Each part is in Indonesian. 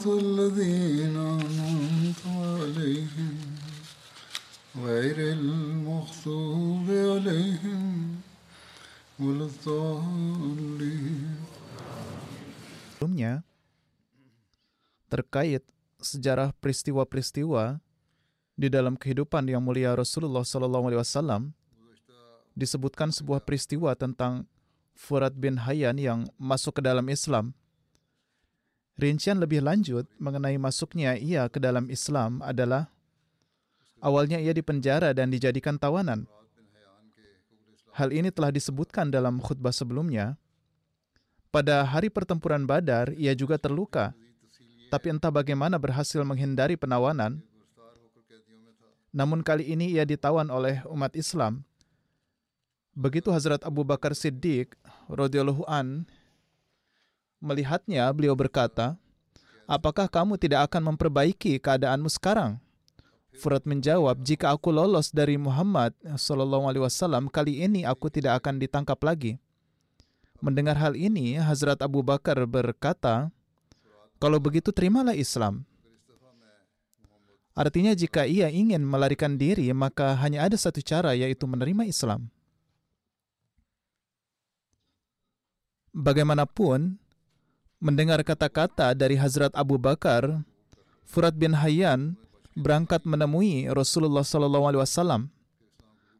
صراط الذين أنعمت عليهم غير المغضوب عليهم ولا الضالين sebelumnya terkait sejarah peristiwa-peristiwa di dalam kehidupan yang mulia Rasulullah Sallallahu Alaihi Wasallam disebutkan sebuah peristiwa tentang Furat bin Hayyan yang masuk ke dalam Islam. Rincian lebih lanjut mengenai masuknya ia ke dalam Islam adalah awalnya ia dipenjara dan dijadikan tawanan. Hal ini telah disebutkan dalam khutbah sebelumnya. Pada hari pertempuran Badar, ia juga terluka, tapi entah bagaimana berhasil menghindari penawanan. Namun kali ini ia ditawan oleh umat Islam. Begitu Hazrat Abu Bakar Siddiq radhiyallahu an melihatnya, beliau berkata, "Apakah kamu tidak akan memperbaiki keadaanmu sekarang?" Furat menjawab, "Jika aku lolos dari Muhammad sallallahu alaihi wasallam, kali ini aku tidak akan ditangkap lagi." Mendengar hal ini, Hazrat Abu Bakar berkata, "Kalau begitu terimalah Islam." Artinya jika ia ingin melarikan diri, maka hanya ada satu cara yaitu menerima Islam. Bagaimanapun, mendengar kata-kata dari Hazrat Abu Bakar, Furat bin Hayyan berangkat menemui Rasulullah Sallallahu Alaihi Wasallam.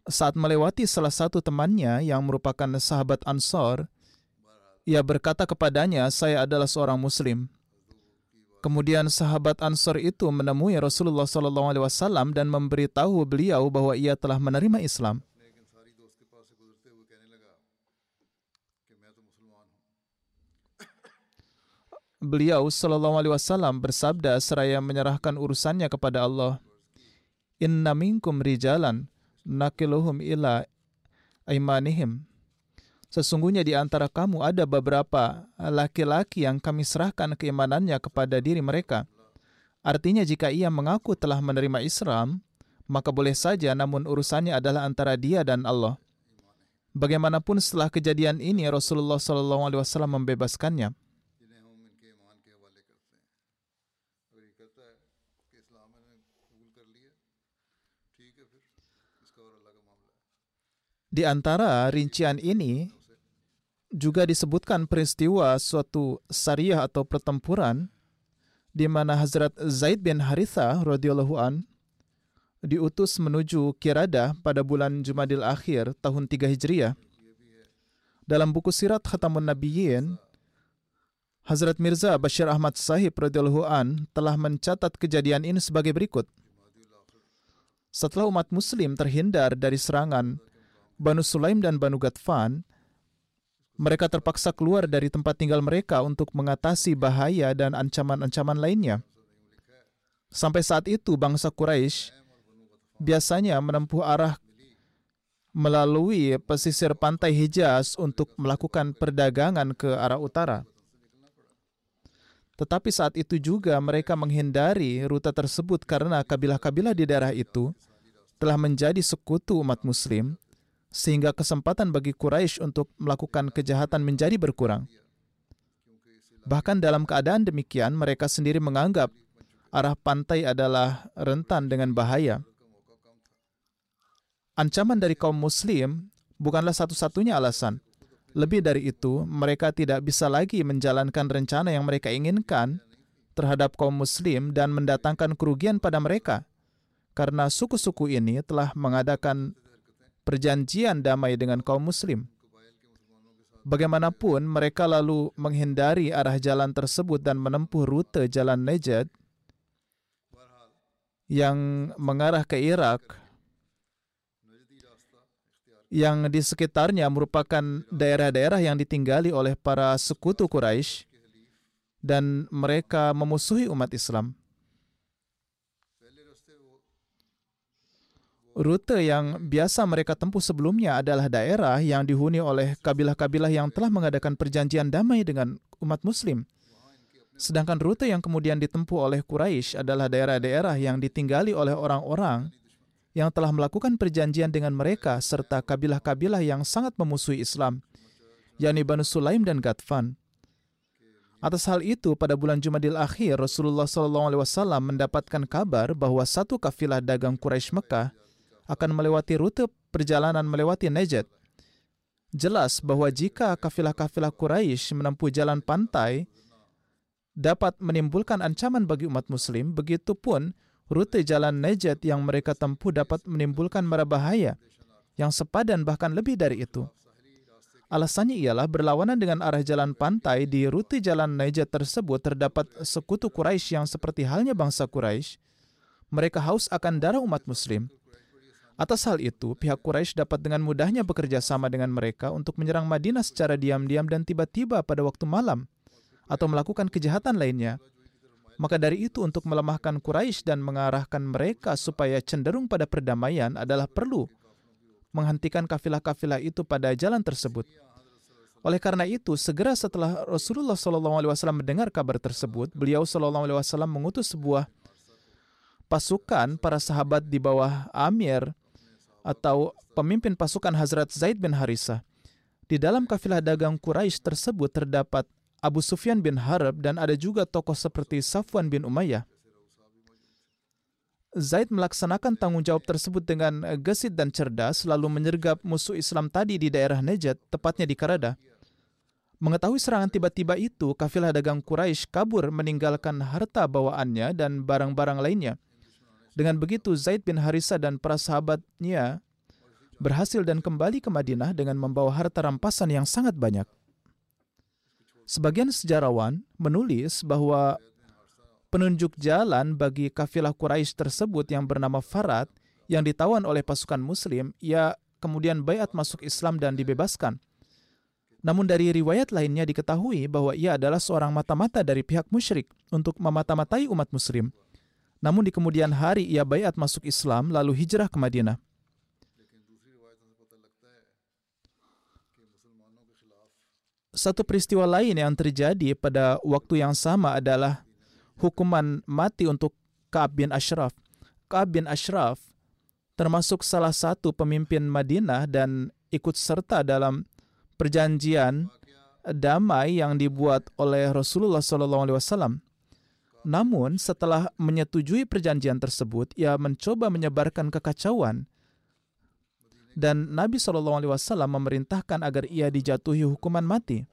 Saat melewati salah satu temannya yang merupakan sahabat Ansor, ia berkata kepadanya, "Saya adalah seorang Muslim." Kemudian sahabat Ansor itu menemui Rasulullah Sallallahu Alaihi Wasallam dan memberitahu beliau bahwa ia telah menerima Islam. Beliau Sallallahu Alaihi Wasallam bersabda seraya menyerahkan urusannya kepada Allah. Inna minkum rijalan nakiluhum ila aimanihim. Sesungguhnya di antara kamu ada beberapa laki-laki yang kami serahkan keimanannya kepada diri mereka. Artinya jika ia mengaku telah menerima Islam, maka boleh saja namun urusannya adalah antara dia dan Allah. Bagaimanapun setelah kejadian ini Rasulullah SAW membebaskannya. Di antara rincian ini juga disebutkan peristiwa suatu syariah atau pertempuran di mana Hazrat Zaid bin Haritha radhiyallahu an diutus menuju Kirada pada bulan Jumadil Akhir tahun 3 Hijriah. Dalam buku Sirat Khatamun Nabiyyin, Hazrat Mirza Bashir Ahmad Sahib radhiyallahu an telah mencatat kejadian ini sebagai berikut. Setelah umat muslim terhindar dari serangan Banu Sulaim dan Banu Gatfan, mereka terpaksa keluar dari tempat tinggal mereka untuk mengatasi bahaya dan ancaman-ancaman lainnya. Sampai saat itu, bangsa Quraisy biasanya menempuh arah melalui pesisir pantai Hijaz untuk melakukan perdagangan ke arah utara. Tetapi saat itu juga mereka menghindari rute tersebut karena kabilah-kabilah di daerah itu telah menjadi sekutu umat muslim sehingga kesempatan bagi Quraisy untuk melakukan kejahatan menjadi berkurang. Bahkan dalam keadaan demikian, mereka sendiri menganggap arah pantai adalah rentan dengan bahaya. Ancaman dari kaum muslim bukanlah satu-satunya alasan. Lebih dari itu, mereka tidak bisa lagi menjalankan rencana yang mereka inginkan terhadap kaum Muslim dan mendatangkan kerugian pada mereka, karena suku-suku ini telah mengadakan perjanjian damai dengan kaum Muslim. Bagaimanapun, mereka lalu menghindari arah jalan tersebut dan menempuh rute jalan Najd yang mengarah ke Irak yang di sekitarnya merupakan daerah-daerah yang ditinggali oleh para sekutu Quraisy dan mereka memusuhi umat Islam. Rute yang biasa mereka tempuh sebelumnya adalah daerah yang dihuni oleh kabilah-kabilah yang telah mengadakan perjanjian damai dengan umat Muslim. Sedangkan rute yang kemudian ditempuh oleh Quraisy adalah daerah-daerah yang ditinggali oleh orang-orang yang telah melakukan perjanjian dengan mereka serta kabilah-kabilah yang sangat memusuhi Islam, yakni Banu Sulaim dan Gatfan. Atas hal itu, pada bulan Jumadil akhir, Rasulullah SAW mendapatkan kabar bahwa satu kafilah dagang Quraisy Mekah akan melewati rute perjalanan melewati Najd. Jelas bahwa jika kafilah-kafilah Quraisy menempuh jalan pantai dapat menimbulkan ancaman bagi umat muslim, begitupun rute jalan Najd yang mereka tempuh dapat menimbulkan mara bahaya yang sepadan bahkan lebih dari itu. Alasannya ialah berlawanan dengan arah jalan pantai di rute jalan Najd tersebut terdapat sekutu Quraisy yang seperti halnya bangsa Quraisy. Mereka haus akan darah umat muslim. Atas hal itu, pihak Quraisy dapat dengan mudahnya bekerja sama dengan mereka untuk menyerang Madinah secara diam-diam dan tiba-tiba pada waktu malam atau melakukan kejahatan lainnya. Maka dari itu untuk melemahkan Quraisy dan mengarahkan mereka supaya cenderung pada perdamaian adalah perlu menghentikan kafilah-kafilah itu pada jalan tersebut. Oleh karena itu, segera setelah Rasulullah SAW mendengar kabar tersebut, beliau SAW mengutus sebuah pasukan para sahabat di bawah Amir atau pemimpin pasukan Hazrat Zaid bin Harisah. Di dalam kafilah dagang Quraisy tersebut terdapat Abu Sufyan bin Harb dan ada juga tokoh seperti Safwan bin Umayyah. Zaid melaksanakan tanggung jawab tersebut dengan gesit dan cerdas, lalu menyergap musuh Islam tadi di daerah Najd, tepatnya di Karada. Mengetahui serangan tiba-tiba itu, kafilah dagang Quraisy kabur meninggalkan harta bawaannya dan barang-barang lainnya. Dengan begitu, Zaid bin Harisa dan para sahabatnya berhasil dan kembali ke Madinah dengan membawa harta rampasan yang sangat banyak. Sebagian sejarawan menulis bahwa penunjuk jalan bagi kafilah Quraisy tersebut yang bernama Farad yang ditawan oleh pasukan muslim, ia kemudian bayat masuk Islam dan dibebaskan. Namun dari riwayat lainnya diketahui bahwa ia adalah seorang mata-mata dari pihak musyrik untuk memata-matai umat muslim. Namun di kemudian hari ia bayat masuk Islam lalu hijrah ke Madinah. Satu peristiwa lain yang terjadi pada waktu yang sama adalah hukuman mati untuk Ka'ab bin Ashraf. Ka'ab bin Ashraf termasuk salah satu pemimpin Madinah dan ikut serta dalam perjanjian damai yang dibuat oleh Rasulullah SAW. Namun, setelah menyetujui perjanjian tersebut, ia mencoba menyebarkan kekacauan. Dan Nabi SAW memerintahkan agar ia dijatuhi hukuman mati.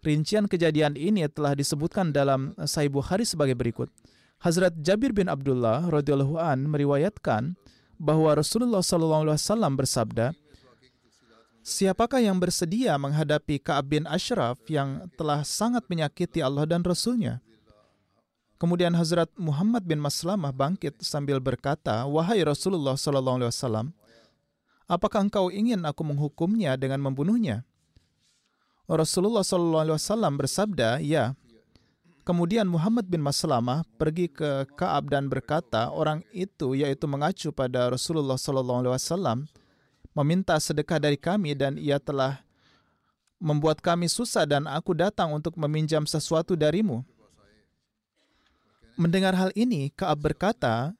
Rincian kejadian ini telah disebutkan dalam Sahih Bukhari sebagai berikut. Hazrat Jabir bin Abdullah radhiyallahu an meriwayatkan bahwa Rasulullah SAW bersabda, Siapakah yang bersedia menghadapi Ka'ab bin Ashraf yang telah sangat menyakiti Allah dan Rasulnya? Kemudian Hazrat Muhammad bin Maslamah bangkit sambil berkata, Wahai Rasulullah Sallallahu Alaihi Wasallam, apakah engkau ingin aku menghukumnya dengan membunuhnya? Rasulullah Sallallahu Alaihi Wasallam bersabda, ya. Kemudian Muhammad bin Maslamah pergi ke Kaab dan berkata, orang itu yaitu mengacu pada Rasulullah Sallallahu Alaihi Wasallam meminta sedekah dari kami dan ia telah membuat kami susah dan aku datang untuk meminjam sesuatu darimu. Mendengar hal ini, Kaab berkata,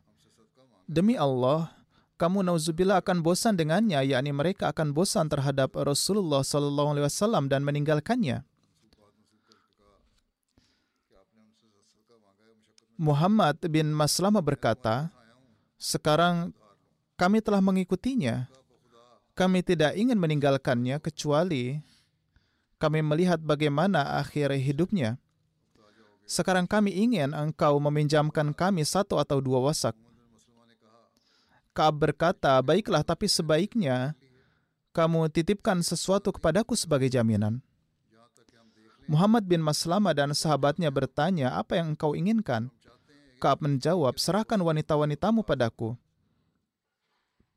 Demi Allah, kamu nauzubillah akan bosan dengannya, yakni mereka akan bosan terhadap Rasulullah Wasallam dan meninggalkannya. Muhammad bin Maslama berkata, sekarang kami telah mengikutinya. Kami tidak ingin meninggalkannya kecuali kami melihat bagaimana akhir hidupnya. Sekarang kami ingin engkau meminjamkan kami satu atau dua wasak. Kaab berkata, baiklah tapi sebaiknya kamu titipkan sesuatu kepadaku sebagai jaminan. Muhammad bin Maslama dan sahabatnya bertanya, apa yang engkau inginkan? Kaab menjawab, serahkan wanita-wanitamu padaku.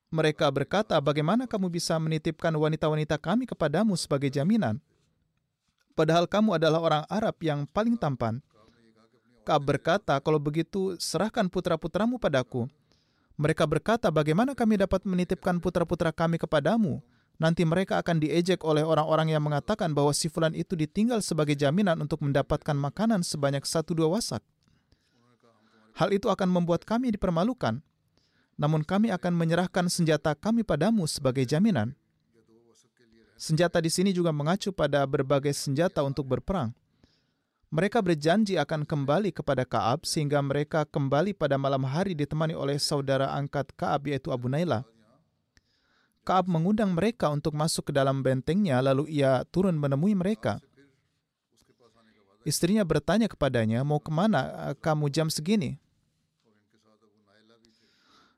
Mereka berkata, bagaimana kamu bisa menitipkan wanita-wanita kami kepadamu sebagai jaminan? Padahal kamu adalah orang Arab yang paling tampan. Kaab berkata, kalau begitu serahkan putra-putramu padaku. Mereka berkata, bagaimana kami dapat menitipkan putra-putra kami kepadamu? Nanti mereka akan diejek oleh orang-orang yang mengatakan bahwa si fulan itu ditinggal sebagai jaminan untuk mendapatkan makanan sebanyak satu dua wasak. Hal itu akan membuat kami dipermalukan. Namun kami akan menyerahkan senjata kami padamu sebagai jaminan. Senjata di sini juga mengacu pada berbagai senjata untuk berperang. Mereka berjanji akan kembali kepada Kaab sehingga mereka kembali pada malam hari ditemani oleh saudara angkat Kaab yaitu Abu Naila. Kaab mengundang mereka untuk masuk ke dalam bentengnya lalu ia turun menemui mereka. Istrinya bertanya kepadanya, mau ke mana eh, kamu jam segini?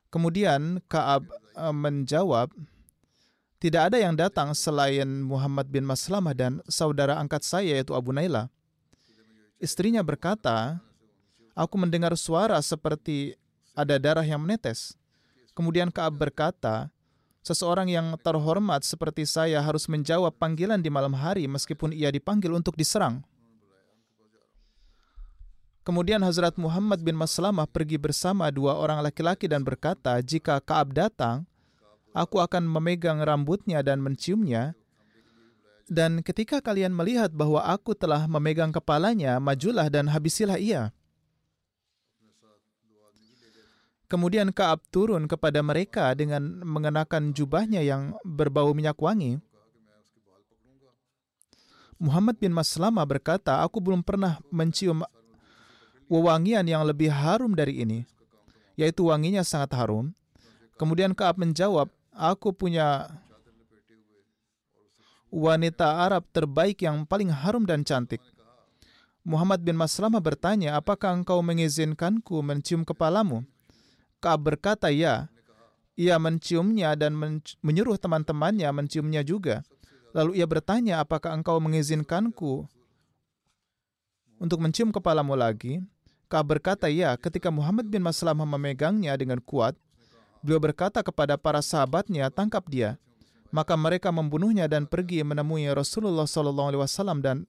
Kemudian Kaab eh, menjawab, tidak ada yang datang selain Muhammad bin Maslamah dan saudara angkat saya yaitu Abu Naila. Istrinya berkata, aku mendengar suara seperti ada darah yang menetes. Kemudian Kaab berkata, seseorang yang terhormat seperti saya harus menjawab panggilan di malam hari meskipun ia dipanggil untuk diserang. Kemudian Hazrat Muhammad bin Maslamah pergi bersama dua orang laki-laki dan berkata, jika Kaab datang, aku akan memegang rambutnya dan menciumnya, dan ketika kalian melihat bahwa aku telah memegang kepalanya, majulah dan habisilah ia. Kemudian Kaab turun kepada mereka dengan mengenakan jubahnya yang berbau minyak wangi. Muhammad bin Maslama berkata, aku belum pernah mencium wewangian yang lebih harum dari ini, yaitu wanginya sangat harum. Kemudian Kaab menjawab, aku punya wanita Arab terbaik yang paling harum dan cantik. Muhammad bin Maslamah bertanya, apakah engkau mengizinkanku mencium kepalamu? Kaab berkata, ya. Ia menciumnya dan menyuruh teman-temannya menciumnya juga. Lalu ia bertanya, apakah engkau mengizinkanku untuk mencium kepalamu lagi? Kaab berkata, ya. Ketika Muhammad bin Maslamah memegangnya dengan kuat, beliau berkata kepada para sahabatnya, tangkap dia maka mereka membunuhnya dan pergi menemui Rasulullah SAW dan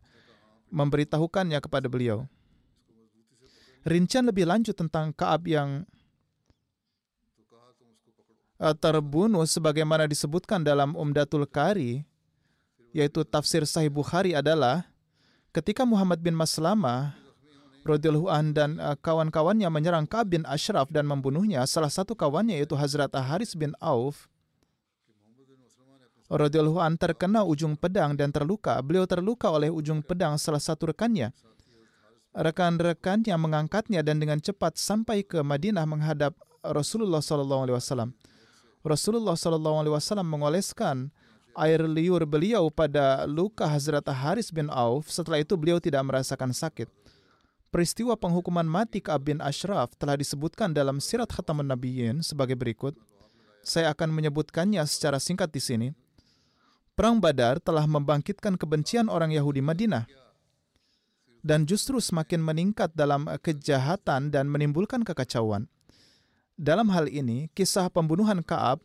memberitahukannya kepada beliau. Rincian lebih lanjut tentang Kaab yang eh, terbunuh sebagaimana disebutkan dalam Umdatul Kari, yaitu tafsir Sahih Bukhari adalah ketika Muhammad bin Maslamah radhiyallahu an dan eh, kawan-kawannya menyerang Ka'ab bin Ashraf dan membunuhnya, salah satu kawannya yaitu Hazrat Haris bin Auf radhiyallahu an terkena ujung pedang dan terluka. Beliau terluka oleh ujung pedang salah satu rekannya. Rekan-rekannya mengangkatnya dan dengan cepat sampai ke Madinah menghadap Rasulullah sallallahu alaihi wasallam. Rasulullah sallallahu alaihi wasallam mengoleskan air liur beliau pada luka Hazrat Haris bin Auf. Setelah itu beliau tidak merasakan sakit. Peristiwa penghukuman mati Ka'ab bin Ashraf telah disebutkan dalam Sirat Khataman Nabiyyin sebagai berikut. Saya akan menyebutkannya secara singkat di sini. Perang Badar telah membangkitkan kebencian orang Yahudi Madinah dan justru semakin meningkat dalam kejahatan dan menimbulkan kekacauan. Dalam hal ini, kisah pembunuhan Kaab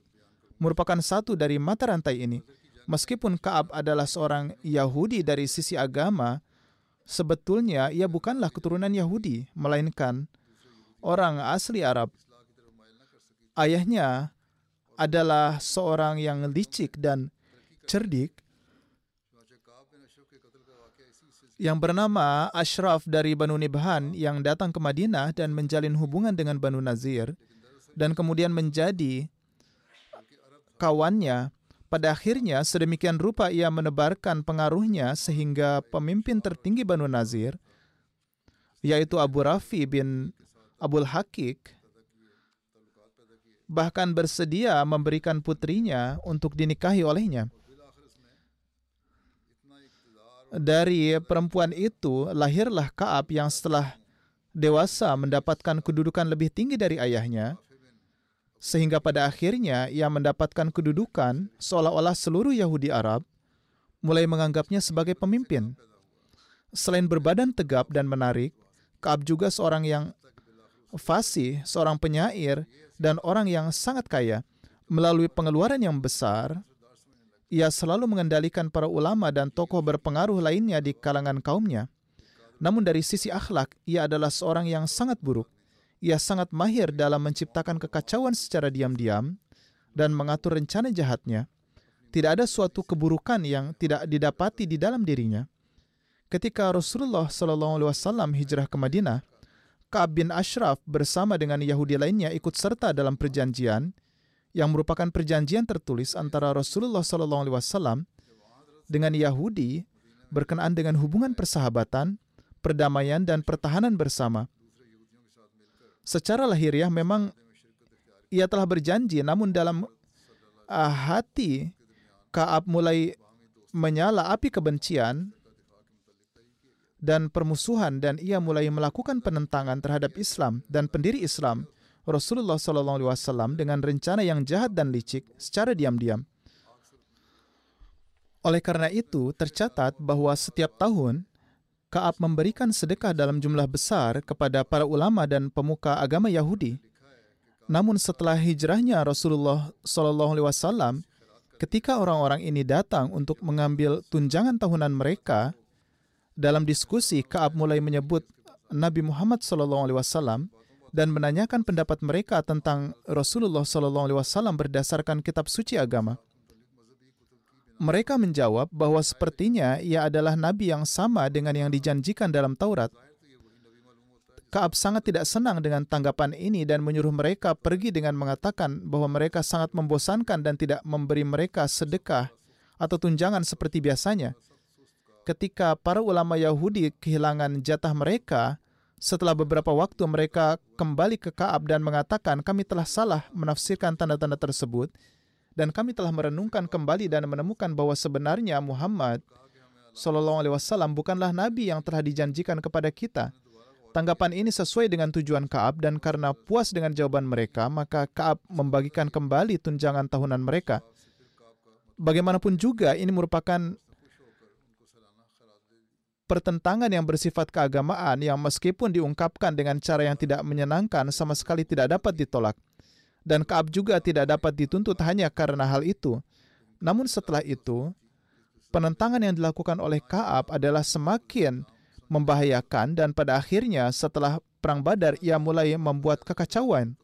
merupakan satu dari mata rantai ini. Meskipun Kaab adalah seorang Yahudi dari sisi agama, sebetulnya ia bukanlah keturunan Yahudi, melainkan orang asli Arab. Ayahnya adalah seorang yang licik dan cerdik yang bernama Ashraf dari Banu Nibhan yang datang ke Madinah dan menjalin hubungan dengan Banu Nazir dan kemudian menjadi kawannya. Pada akhirnya sedemikian rupa ia menebarkan pengaruhnya sehingga pemimpin tertinggi Banu Nazir yaitu Abu Rafi bin Abul Hakik bahkan bersedia memberikan putrinya untuk dinikahi olehnya. Dari perempuan itu lahirlah Kaab yang setelah dewasa mendapatkan kedudukan lebih tinggi dari ayahnya, sehingga pada akhirnya ia mendapatkan kedudukan seolah-olah seluruh Yahudi Arab mulai menganggapnya sebagai pemimpin. Selain berbadan tegap dan menarik, Kaab juga seorang yang fasih, seorang penyair, dan orang yang sangat kaya. Melalui pengeluaran yang besar, ia selalu mengendalikan para ulama dan tokoh berpengaruh lainnya di kalangan kaumnya. Namun dari sisi akhlak, ia adalah seorang yang sangat buruk. Ia sangat mahir dalam menciptakan kekacauan secara diam-diam dan mengatur rencana jahatnya. Tidak ada suatu keburukan yang tidak didapati di dalam dirinya. Ketika Rasulullah SAW hijrah ke Madinah, Ka'ab bin Ashraf bersama dengan Yahudi lainnya ikut serta dalam perjanjian yang merupakan perjanjian tertulis antara Rasulullah SAW dengan Yahudi berkenaan dengan hubungan persahabatan, perdamaian, dan pertahanan bersama. Secara lahiriah memang ia telah berjanji, namun dalam uh, hati Kaab mulai menyala api kebencian dan permusuhan dan ia mulai melakukan penentangan terhadap Islam dan pendiri Islam Rasulullah SAW dengan rencana yang jahat dan licik secara diam-diam. Oleh karena itu, tercatat bahwa setiap tahun Kaab memberikan sedekah dalam jumlah besar kepada para ulama dan pemuka agama Yahudi. Namun setelah hijrahnya Rasulullah SAW, ketika orang-orang ini datang untuk mengambil tunjangan tahunan mereka, dalam diskusi Kaab mulai menyebut Nabi Muhammad SAW dan menanyakan pendapat mereka tentang Rasulullah SAW berdasarkan kitab suci agama. Mereka menjawab bahwa sepertinya ia adalah nabi yang sama dengan yang dijanjikan dalam Taurat. Kaab sangat tidak senang dengan tanggapan ini dan menyuruh mereka pergi dengan mengatakan bahwa mereka sangat membosankan dan tidak memberi mereka sedekah atau tunjangan seperti biasanya. Ketika para ulama Yahudi kehilangan jatah mereka, setelah beberapa waktu mereka kembali ke Kaab dan mengatakan kami telah salah menafsirkan tanda-tanda tersebut dan kami telah merenungkan kembali dan menemukan bahwa sebenarnya Muhammad Shallallahu Alaihi Wasallam bukanlah nabi yang telah dijanjikan kepada kita. Tanggapan ini sesuai dengan tujuan Kaab dan karena puas dengan jawaban mereka, maka Kaab membagikan kembali tunjangan tahunan mereka. Bagaimanapun juga, ini merupakan pertentangan yang bersifat keagamaan yang meskipun diungkapkan dengan cara yang tidak menyenangkan sama sekali tidak dapat ditolak. Dan Kaab juga tidak dapat dituntut hanya karena hal itu. Namun setelah itu, penentangan yang dilakukan oleh Kaab adalah semakin membahayakan dan pada akhirnya setelah perang Badar ia mulai membuat kekacauan,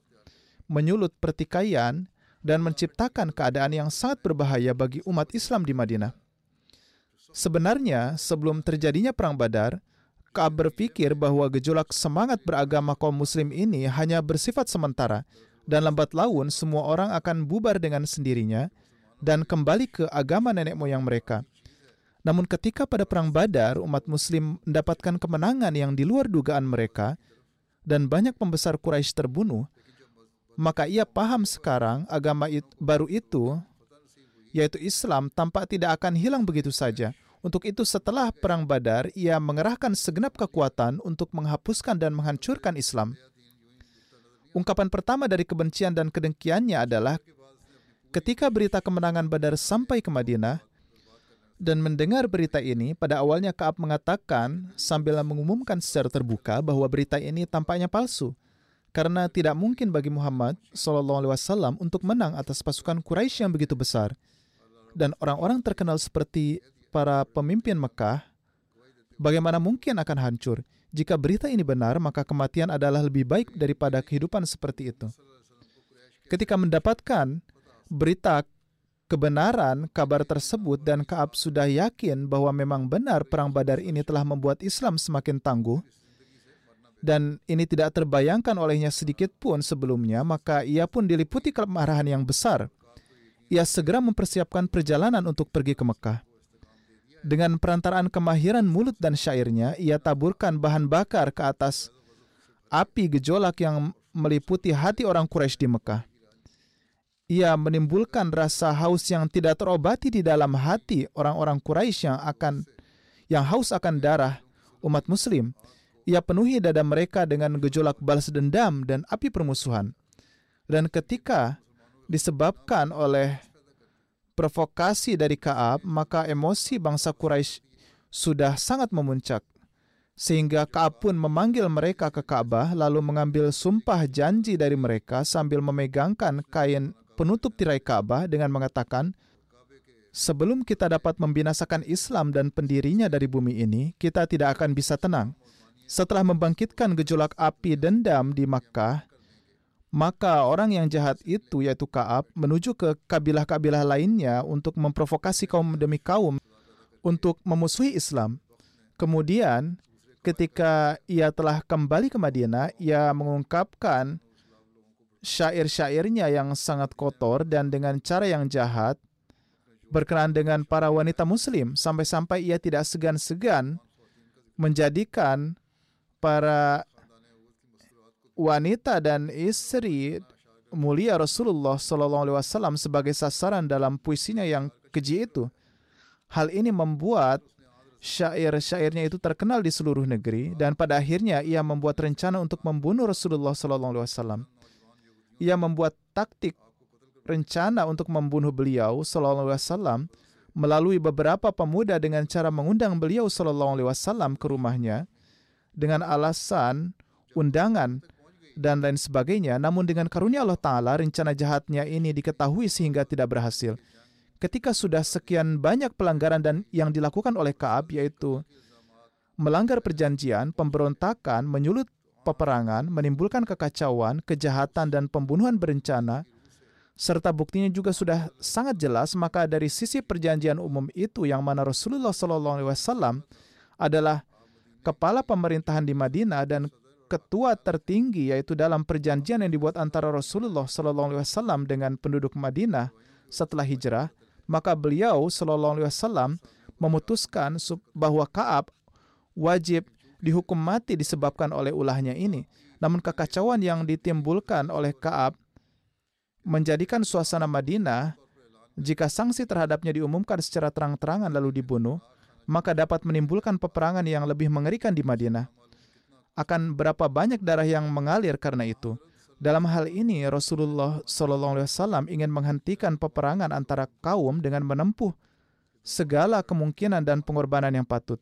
menyulut pertikaian dan menciptakan keadaan yang sangat berbahaya bagi umat Islam di Madinah. Sebenarnya, sebelum terjadinya Perang Badar, Kaab berpikir bahwa gejolak semangat beragama kaum muslim ini hanya bersifat sementara, dan lambat laun semua orang akan bubar dengan sendirinya dan kembali ke agama nenek moyang mereka. Namun ketika pada Perang Badar, umat muslim mendapatkan kemenangan yang di luar dugaan mereka, dan banyak pembesar Quraisy terbunuh, maka ia paham sekarang agama it, baru itu, yaitu Islam, tampak tidak akan hilang begitu saja – untuk itu setelah Perang Badar, ia mengerahkan segenap kekuatan untuk menghapuskan dan menghancurkan Islam. Ungkapan pertama dari kebencian dan kedengkiannya adalah ketika berita kemenangan Badar sampai ke Madinah, dan mendengar berita ini, pada awalnya Kaab mengatakan sambil mengumumkan secara terbuka bahwa berita ini tampaknya palsu, karena tidak mungkin bagi Muhammad SAW untuk menang atas pasukan Quraisy yang begitu besar. Dan orang-orang terkenal seperti para pemimpin Mekah, bagaimana mungkin akan hancur? Jika berita ini benar, maka kematian adalah lebih baik daripada kehidupan seperti itu. Ketika mendapatkan berita kebenaran kabar tersebut dan Kaab sudah yakin bahwa memang benar perang Badar ini telah membuat Islam semakin tangguh dan ini tidak terbayangkan olehnya sedikit pun sebelumnya, maka ia pun diliputi kemarahan yang besar. Ia segera mempersiapkan perjalanan untuk pergi ke Mekah. Dengan perantaraan kemahiran mulut dan syairnya, ia taburkan bahan bakar ke atas api gejolak yang meliputi hati orang Quraisy di Mekah. ia menimbulkan rasa haus yang tidak terobati di dalam hati orang-orang Quraisy yang akan yang haus akan darah umat muslim. Ia penuhi dada mereka dengan gejolak balas dendam dan api permusuhan. Dan ketika disebabkan oleh provokasi dari Kaab, maka emosi bangsa Quraisy sudah sangat memuncak. Sehingga Kaab pun memanggil mereka ke Ka'bah lalu mengambil sumpah janji dari mereka sambil memegangkan kain penutup tirai Ka'bah dengan mengatakan, Sebelum kita dapat membinasakan Islam dan pendirinya dari bumi ini, kita tidak akan bisa tenang. Setelah membangkitkan gejolak api dendam di Makkah, maka orang yang jahat itu, yaitu Kaab, menuju ke kabilah-kabilah lainnya untuk memprovokasi kaum demi kaum untuk memusuhi Islam. Kemudian, ketika ia telah kembali ke Madinah, ia mengungkapkan syair-syairnya yang sangat kotor dan dengan cara yang jahat berkenaan dengan para wanita muslim sampai-sampai ia tidak segan-segan menjadikan para wanita dan istri mulia Rasulullah Shallallahu Wasallam sebagai sasaran dalam puisinya yang keji itu. Hal ini membuat syair-syairnya itu terkenal di seluruh negeri dan pada akhirnya ia membuat rencana untuk membunuh Rasulullah Shallallahu Wasallam ia membuat taktik rencana untuk membunuh beliau sallallahu alaihi melalui beberapa pemuda dengan cara mengundang beliau sallallahu alaihi ke rumahnya dengan alasan undangan dan lain sebagainya. Namun dengan karunia Allah taala rencana jahatnya ini diketahui sehingga tidak berhasil. Ketika sudah sekian banyak pelanggaran dan yang dilakukan oleh Kaab yaitu melanggar perjanjian, pemberontakan, menyulut peperangan, menimbulkan kekacauan, kejahatan, dan pembunuhan berencana, serta buktinya juga sudah sangat jelas, maka dari sisi perjanjian umum itu yang mana Rasulullah SAW adalah kepala pemerintahan di Madinah dan ketua tertinggi yaitu dalam perjanjian yang dibuat antara Rasulullah SAW dengan penduduk Madinah setelah hijrah, maka beliau SAW memutuskan bahwa Kaab wajib dihukum mati disebabkan oleh ulahnya ini. Namun kekacauan yang ditimbulkan oleh Kaab menjadikan suasana Madinah jika sanksi terhadapnya diumumkan secara terang-terangan lalu dibunuh, maka dapat menimbulkan peperangan yang lebih mengerikan di Madinah. Akan berapa banyak darah yang mengalir karena itu. Dalam hal ini Rasulullah SAW ingin menghentikan peperangan antara kaum dengan menempuh segala kemungkinan dan pengorbanan yang patut.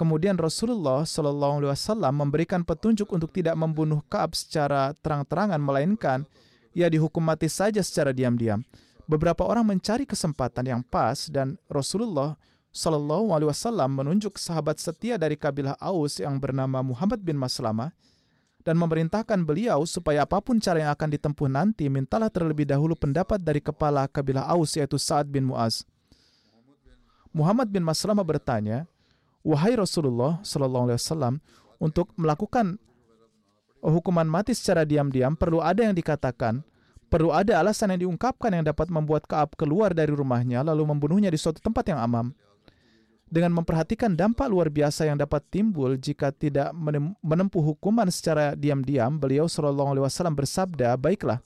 Kemudian Rasulullah Wasallam memberikan petunjuk untuk tidak membunuh Kaab secara terang-terangan, melainkan ia dihukum mati saja secara diam-diam. Beberapa orang mencari kesempatan yang pas dan Rasulullah Shallallahu Alaihi Wasallam menunjuk sahabat setia dari kabilah Aus yang bernama Muhammad bin Maslamah dan memerintahkan beliau supaya apa pun cara yang akan ditempuh nanti, mintalah terlebih dahulu pendapat dari kepala kabilah Aus yaitu Sa'ad bin Muaz. Muhammad bin Maslamah bertanya, wahai Rasulullah Shallallahu Alaihi Wasallam untuk melakukan hukuman mati secara diam-diam perlu ada yang dikatakan, perlu ada alasan yang diungkapkan yang dapat membuat Kaab keluar dari rumahnya lalu membunuhnya di suatu tempat yang amam. Dengan memperhatikan dampak luar biasa yang dapat timbul jika tidak menempuh hukuman secara diam-diam, beliau Shallallahu Alaihi Wasallam bersabda, baiklah.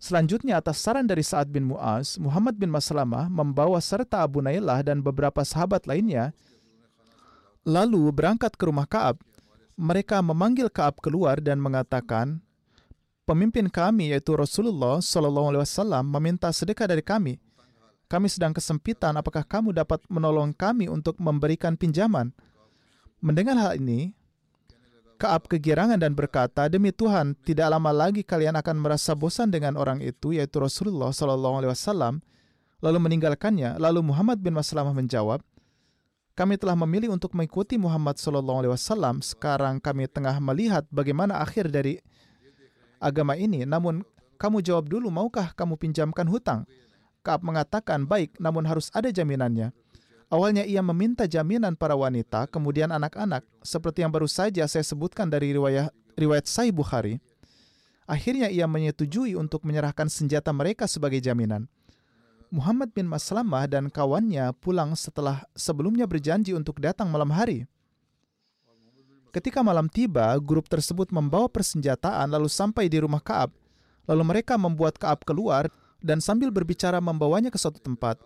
Selanjutnya atas saran dari Sa'ad bin Mu'az, Muhammad bin Maslamah membawa serta Abu Nailah dan beberapa sahabat lainnya Lalu berangkat ke rumah Kaab. Mereka memanggil Kaab keluar dan mengatakan, pemimpin kami yaitu Rasulullah Shallallahu Alaihi Wasallam meminta sedekah dari kami. Kami sedang kesempitan. Apakah kamu dapat menolong kami untuk memberikan pinjaman? Mendengar hal ini, Kaab kegirangan dan berkata, demi Tuhan, tidak lama lagi kalian akan merasa bosan dengan orang itu, yaitu Rasulullah Shallallahu lalu meninggalkannya. Lalu Muhammad bin Maslamah menjawab, kami telah memilih untuk mengikuti Muhammad Sallallahu Alaihi Wasallam. Sekarang kami tengah melihat bagaimana akhir dari agama ini. Namun kamu jawab dulu, maukah kamu pinjamkan hutang? Kaab mengatakan, baik, namun harus ada jaminannya. Awalnya ia meminta jaminan para wanita, kemudian anak-anak, seperti yang baru saja saya sebutkan dari riwayat, riwayat Sahih Bukhari. Akhirnya ia menyetujui untuk menyerahkan senjata mereka sebagai jaminan. Muhammad bin Maslamah dan kawannya pulang setelah sebelumnya berjanji untuk datang malam hari. Ketika malam tiba, grup tersebut membawa persenjataan lalu sampai di rumah Kaab. Lalu mereka membuat Kaab keluar dan sambil berbicara membawanya ke suatu tempat.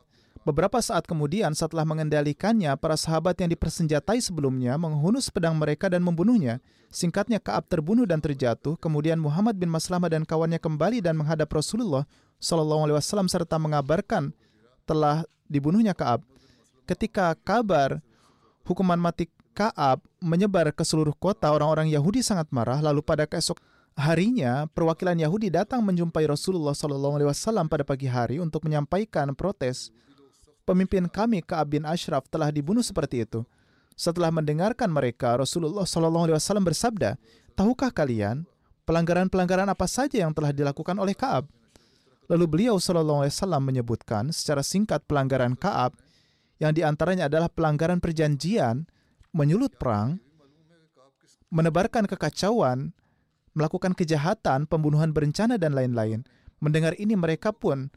Beberapa saat kemudian setelah mengendalikannya, para sahabat yang dipersenjatai sebelumnya menghunus pedang mereka dan membunuhnya. Singkatnya Kaab terbunuh dan terjatuh. Kemudian Muhammad bin Maslamah dan kawannya kembali dan menghadap Rasulullah Shallallahu Alaihi Wasallam serta mengabarkan telah dibunuhnya Kaab. Ketika kabar hukuman mati Kaab menyebar ke seluruh kota, orang-orang Yahudi sangat marah. Lalu pada keesok harinya, perwakilan Yahudi datang menjumpai Rasulullah Wasallam pada pagi hari untuk menyampaikan protes pemimpin kami Ka'ab bin Ashraf telah dibunuh seperti itu. Setelah mendengarkan mereka, Rasulullah Wasallam bersabda, tahukah kalian pelanggaran-pelanggaran apa saja yang telah dilakukan oleh Kaab? Lalu beliau Wasallam menyebutkan secara singkat pelanggaran Kaab, yang di antaranya adalah pelanggaran perjanjian, menyulut perang, menebarkan kekacauan, melakukan kejahatan, pembunuhan berencana dan lain-lain. Mendengar ini mereka pun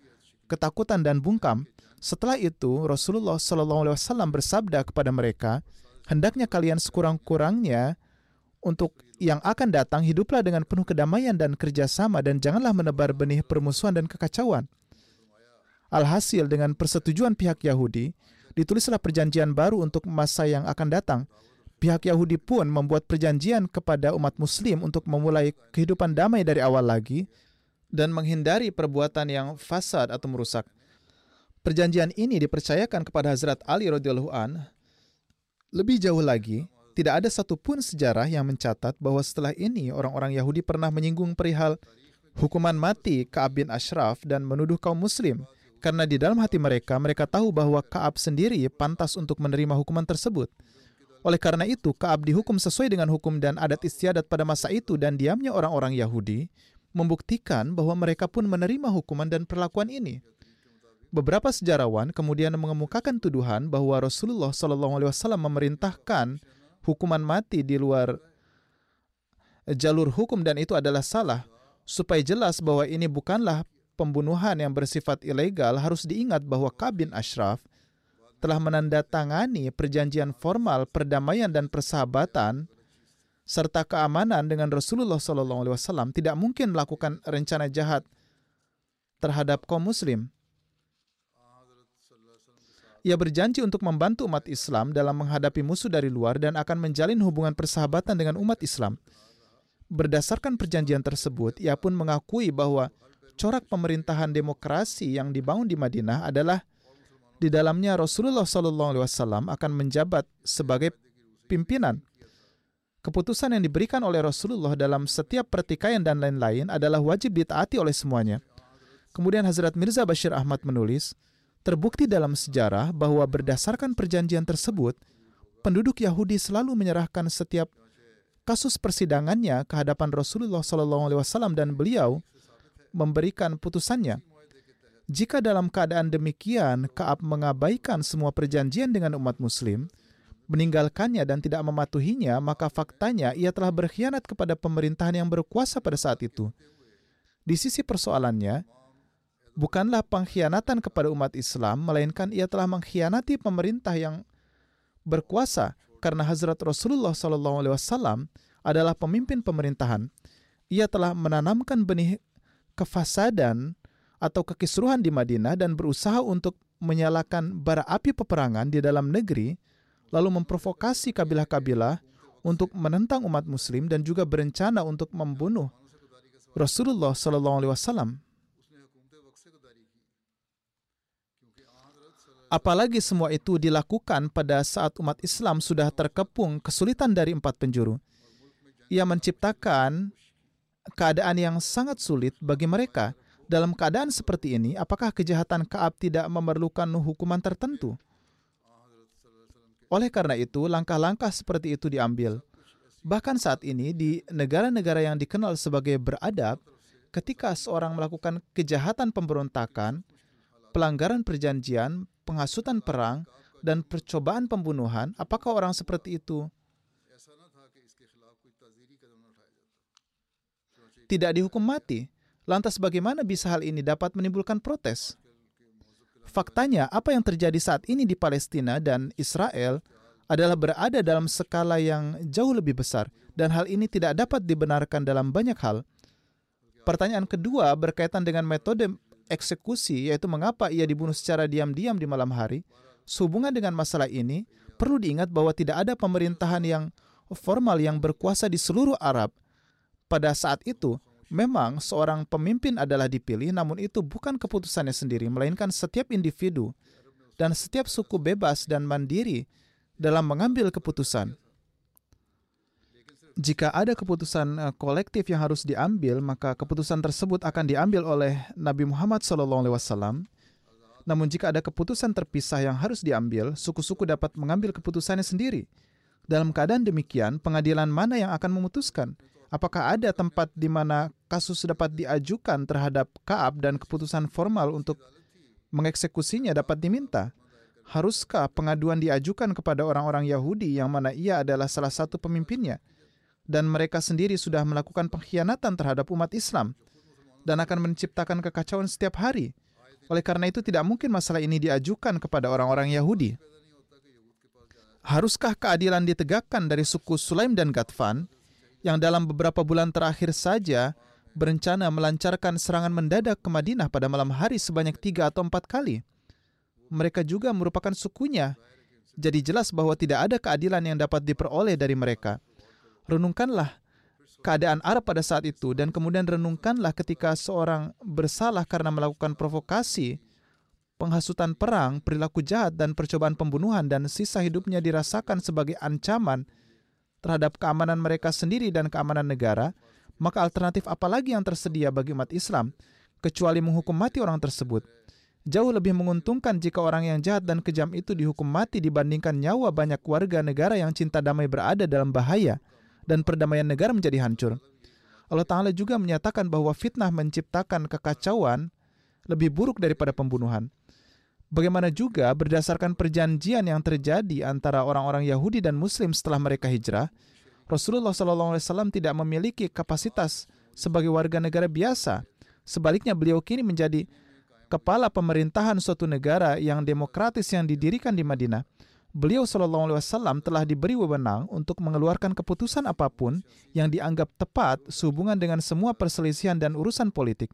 ketakutan dan bungkam. Setelah itu, Rasulullah Wasallam bersabda kepada mereka, hendaknya kalian sekurang-kurangnya untuk yang akan datang hiduplah dengan penuh kedamaian dan kerjasama dan janganlah menebar benih permusuhan dan kekacauan. Alhasil dengan persetujuan pihak Yahudi, ditulislah perjanjian baru untuk masa yang akan datang. Pihak Yahudi pun membuat perjanjian kepada umat Muslim untuk memulai kehidupan damai dari awal lagi dan menghindari perbuatan yang fasad atau merusak. Perjanjian ini dipercayakan kepada Hazrat Ali radhiyallahu an. Lebih jauh lagi, tidak ada satupun sejarah yang mencatat bahwa setelah ini orang-orang Yahudi pernah menyinggung perihal hukuman mati Ka'ab bin Ashraf dan menuduh kaum muslim karena di dalam hati mereka mereka tahu bahwa Ka'ab sendiri pantas untuk menerima hukuman tersebut. Oleh karena itu, Ka'ab dihukum sesuai dengan hukum dan adat istiadat pada masa itu dan diamnya orang-orang Yahudi membuktikan bahwa mereka pun menerima hukuman dan perlakuan ini. Beberapa sejarawan kemudian mengemukakan tuduhan bahwa Rasulullah Shallallahu Alaihi Wasallam memerintahkan hukuman mati di luar jalur hukum dan itu adalah salah. Supaya jelas bahwa ini bukanlah pembunuhan yang bersifat ilegal, harus diingat bahwa Kabin Ashraf telah menandatangani perjanjian formal perdamaian dan persahabatan serta keamanan dengan Rasulullah Wasallam tidak mungkin melakukan rencana jahat terhadap kaum Muslim. Ia berjanji untuk membantu umat Islam dalam menghadapi musuh dari luar dan akan menjalin hubungan persahabatan dengan umat Islam. Berdasarkan perjanjian tersebut, ia pun mengakui bahwa corak pemerintahan demokrasi yang dibangun di Madinah adalah di dalamnya Rasulullah SAW akan menjabat sebagai pimpinan. Keputusan yang diberikan oleh Rasulullah dalam setiap pertikaian dan lain-lain adalah wajib ditaati oleh semuanya. Kemudian Hazrat Mirza Bashir Ahmad menulis, Terbukti dalam sejarah bahwa berdasarkan perjanjian tersebut, penduduk Yahudi selalu menyerahkan setiap kasus persidangannya ke hadapan Rasulullah SAW dan beliau memberikan putusannya. Jika dalam keadaan demikian, Kaab mengabaikan semua perjanjian dengan umat Muslim, meninggalkannya dan tidak mematuhinya, maka faktanya ia telah berkhianat kepada pemerintahan yang berkuasa pada saat itu. Di sisi persoalannya, bukanlah pengkhianatan kepada umat Islam, melainkan ia telah mengkhianati pemerintah yang berkuasa karena Hazrat Rasulullah SAW adalah pemimpin pemerintahan. Ia telah menanamkan benih kefasadan atau kekisruhan di Madinah dan berusaha untuk menyalakan bara api peperangan di dalam negeri, lalu memprovokasi kabilah-kabilah untuk menentang umat Muslim dan juga berencana untuk membunuh Rasulullah SAW. Apalagi semua itu dilakukan pada saat umat Islam sudah terkepung kesulitan dari empat penjuru. Ia menciptakan keadaan yang sangat sulit bagi mereka. Dalam keadaan seperti ini, apakah kejahatan Kaab tidak memerlukan hukuman tertentu? Oleh karena itu, langkah-langkah seperti itu diambil. Bahkan saat ini, di negara-negara yang dikenal sebagai beradab, ketika seorang melakukan kejahatan pemberontakan, pelanggaran perjanjian, penghasutan perang, dan percobaan pembunuhan, apakah orang seperti itu tidak dihukum mati? Lantas bagaimana bisa hal ini dapat menimbulkan protes? Faktanya, apa yang terjadi saat ini di Palestina dan Israel adalah berada dalam skala yang jauh lebih besar, dan hal ini tidak dapat dibenarkan dalam banyak hal. Pertanyaan kedua berkaitan dengan metode eksekusi, yaitu mengapa ia dibunuh secara diam-diam di malam hari, sehubungan dengan masalah ini, perlu diingat bahwa tidak ada pemerintahan yang formal yang berkuasa di seluruh Arab. Pada saat itu, memang seorang pemimpin adalah dipilih, namun itu bukan keputusannya sendiri, melainkan setiap individu dan setiap suku bebas dan mandiri dalam mengambil keputusan. Jika ada keputusan eh, kolektif yang harus diambil, maka keputusan tersebut akan diambil oleh Nabi Muhammad SAW. Namun jika ada keputusan terpisah yang harus diambil, suku-suku dapat mengambil keputusannya sendiri. Dalam keadaan demikian, pengadilan mana yang akan memutuskan? Apakah ada tempat di mana kasus dapat diajukan terhadap Kaab dan keputusan formal untuk mengeksekusinya dapat diminta? Haruskah pengaduan diajukan kepada orang-orang Yahudi yang mana ia adalah salah satu pemimpinnya? dan mereka sendiri sudah melakukan pengkhianatan terhadap umat Islam dan akan menciptakan kekacauan setiap hari. Oleh karena itu tidak mungkin masalah ini diajukan kepada orang-orang Yahudi. Haruskah keadilan ditegakkan dari suku Sulaim dan Gatfan yang dalam beberapa bulan terakhir saja berencana melancarkan serangan mendadak ke Madinah pada malam hari sebanyak tiga atau empat kali? Mereka juga merupakan sukunya. Jadi jelas bahwa tidak ada keadilan yang dapat diperoleh dari mereka renungkanlah keadaan Arab pada saat itu dan kemudian renungkanlah ketika seorang bersalah karena melakukan provokasi, penghasutan perang, perilaku jahat dan percobaan pembunuhan dan sisa hidupnya dirasakan sebagai ancaman terhadap keamanan mereka sendiri dan keamanan negara, maka alternatif apa lagi yang tersedia bagi umat Islam kecuali menghukum mati orang tersebut? Jauh lebih menguntungkan jika orang yang jahat dan kejam itu dihukum mati dibandingkan nyawa banyak warga negara yang cinta damai berada dalam bahaya dan perdamaian negara menjadi hancur. Allah Ta'ala juga menyatakan bahwa fitnah menciptakan kekacauan lebih buruk daripada pembunuhan. Bagaimana juga berdasarkan perjanjian yang terjadi antara orang-orang Yahudi dan Muslim setelah mereka hijrah, Rasulullah SAW tidak memiliki kapasitas sebagai warga negara biasa. Sebaliknya beliau kini menjadi kepala pemerintahan suatu negara yang demokratis yang didirikan di Madinah beliau Shallallahu Alaihi Wasallam telah diberi wewenang untuk mengeluarkan keputusan apa pun yang dianggap tepat sehubungan dengan semua perselisihan dan urusan politik.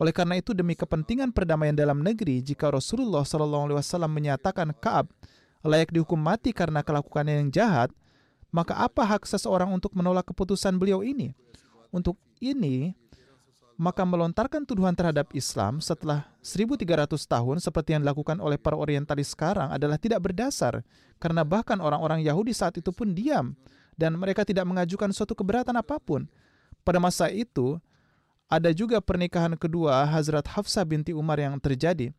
Oleh karena itu demi kepentingan perdamaian dalam negeri, jika Rasulullah Wasallam menyatakan Kaab layak dihukum mati karena kelakuannya yang jahat, maka apa hak seseorang untuk menolak keputusan beliau ini? Untuk ini, maka melontarkan tuduhan terhadap Islam setelah 1300 tahun seperti yang dilakukan oleh para orientalis sekarang adalah tidak berdasar karena bahkan orang-orang Yahudi saat itu pun diam dan mereka tidak mengajukan suatu keberatan apa pun. Pada masa itu ada juga pernikahan kedua Hazrat Hafsah binti Umar yang terjadi.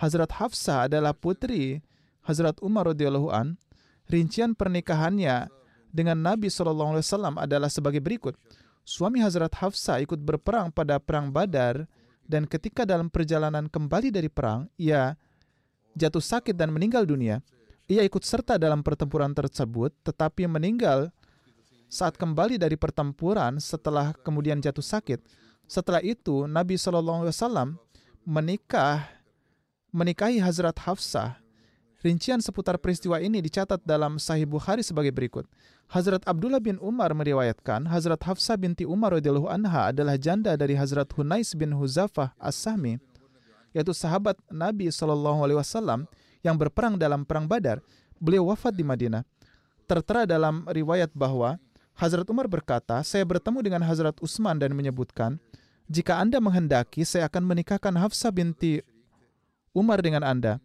Hazrat Hafsah adalah putri Hazrat Umar radhiyallahu an. Rincian pernikahannya dengan Nabi SAW adalah sebagai berikut suami Hazrat Hafsa ikut berperang pada perang Badar dan ketika dalam perjalanan kembali dari perang, ia jatuh sakit dan meninggal dunia. Ia ikut serta dalam pertempuran tersebut tetapi meninggal saat kembali dari pertempuran setelah kemudian jatuh sakit. Setelah itu Nabi SAW menikah menikahi Hazrat Hafsah. Rincian seputar peristiwa ini dicatat dalam Sahih Bukhari sebagai berikut. Hazrat Abdullah bin Umar meriwayatkan Hazrat Hafsah binti Umar radhiyallahu anha adalah janda dari Hazrat Hunais bin Huzafah As-Sahmi yaitu sahabat Nabi Shallallahu alaihi wasallam yang berperang dalam perang Badar. Beliau wafat di Madinah. Tertera dalam riwayat bahwa Hazrat Umar berkata, "Saya bertemu dengan Hazrat Utsman dan menyebutkan, jika Anda menghendaki, saya akan menikahkan Hafsah binti Umar dengan Anda."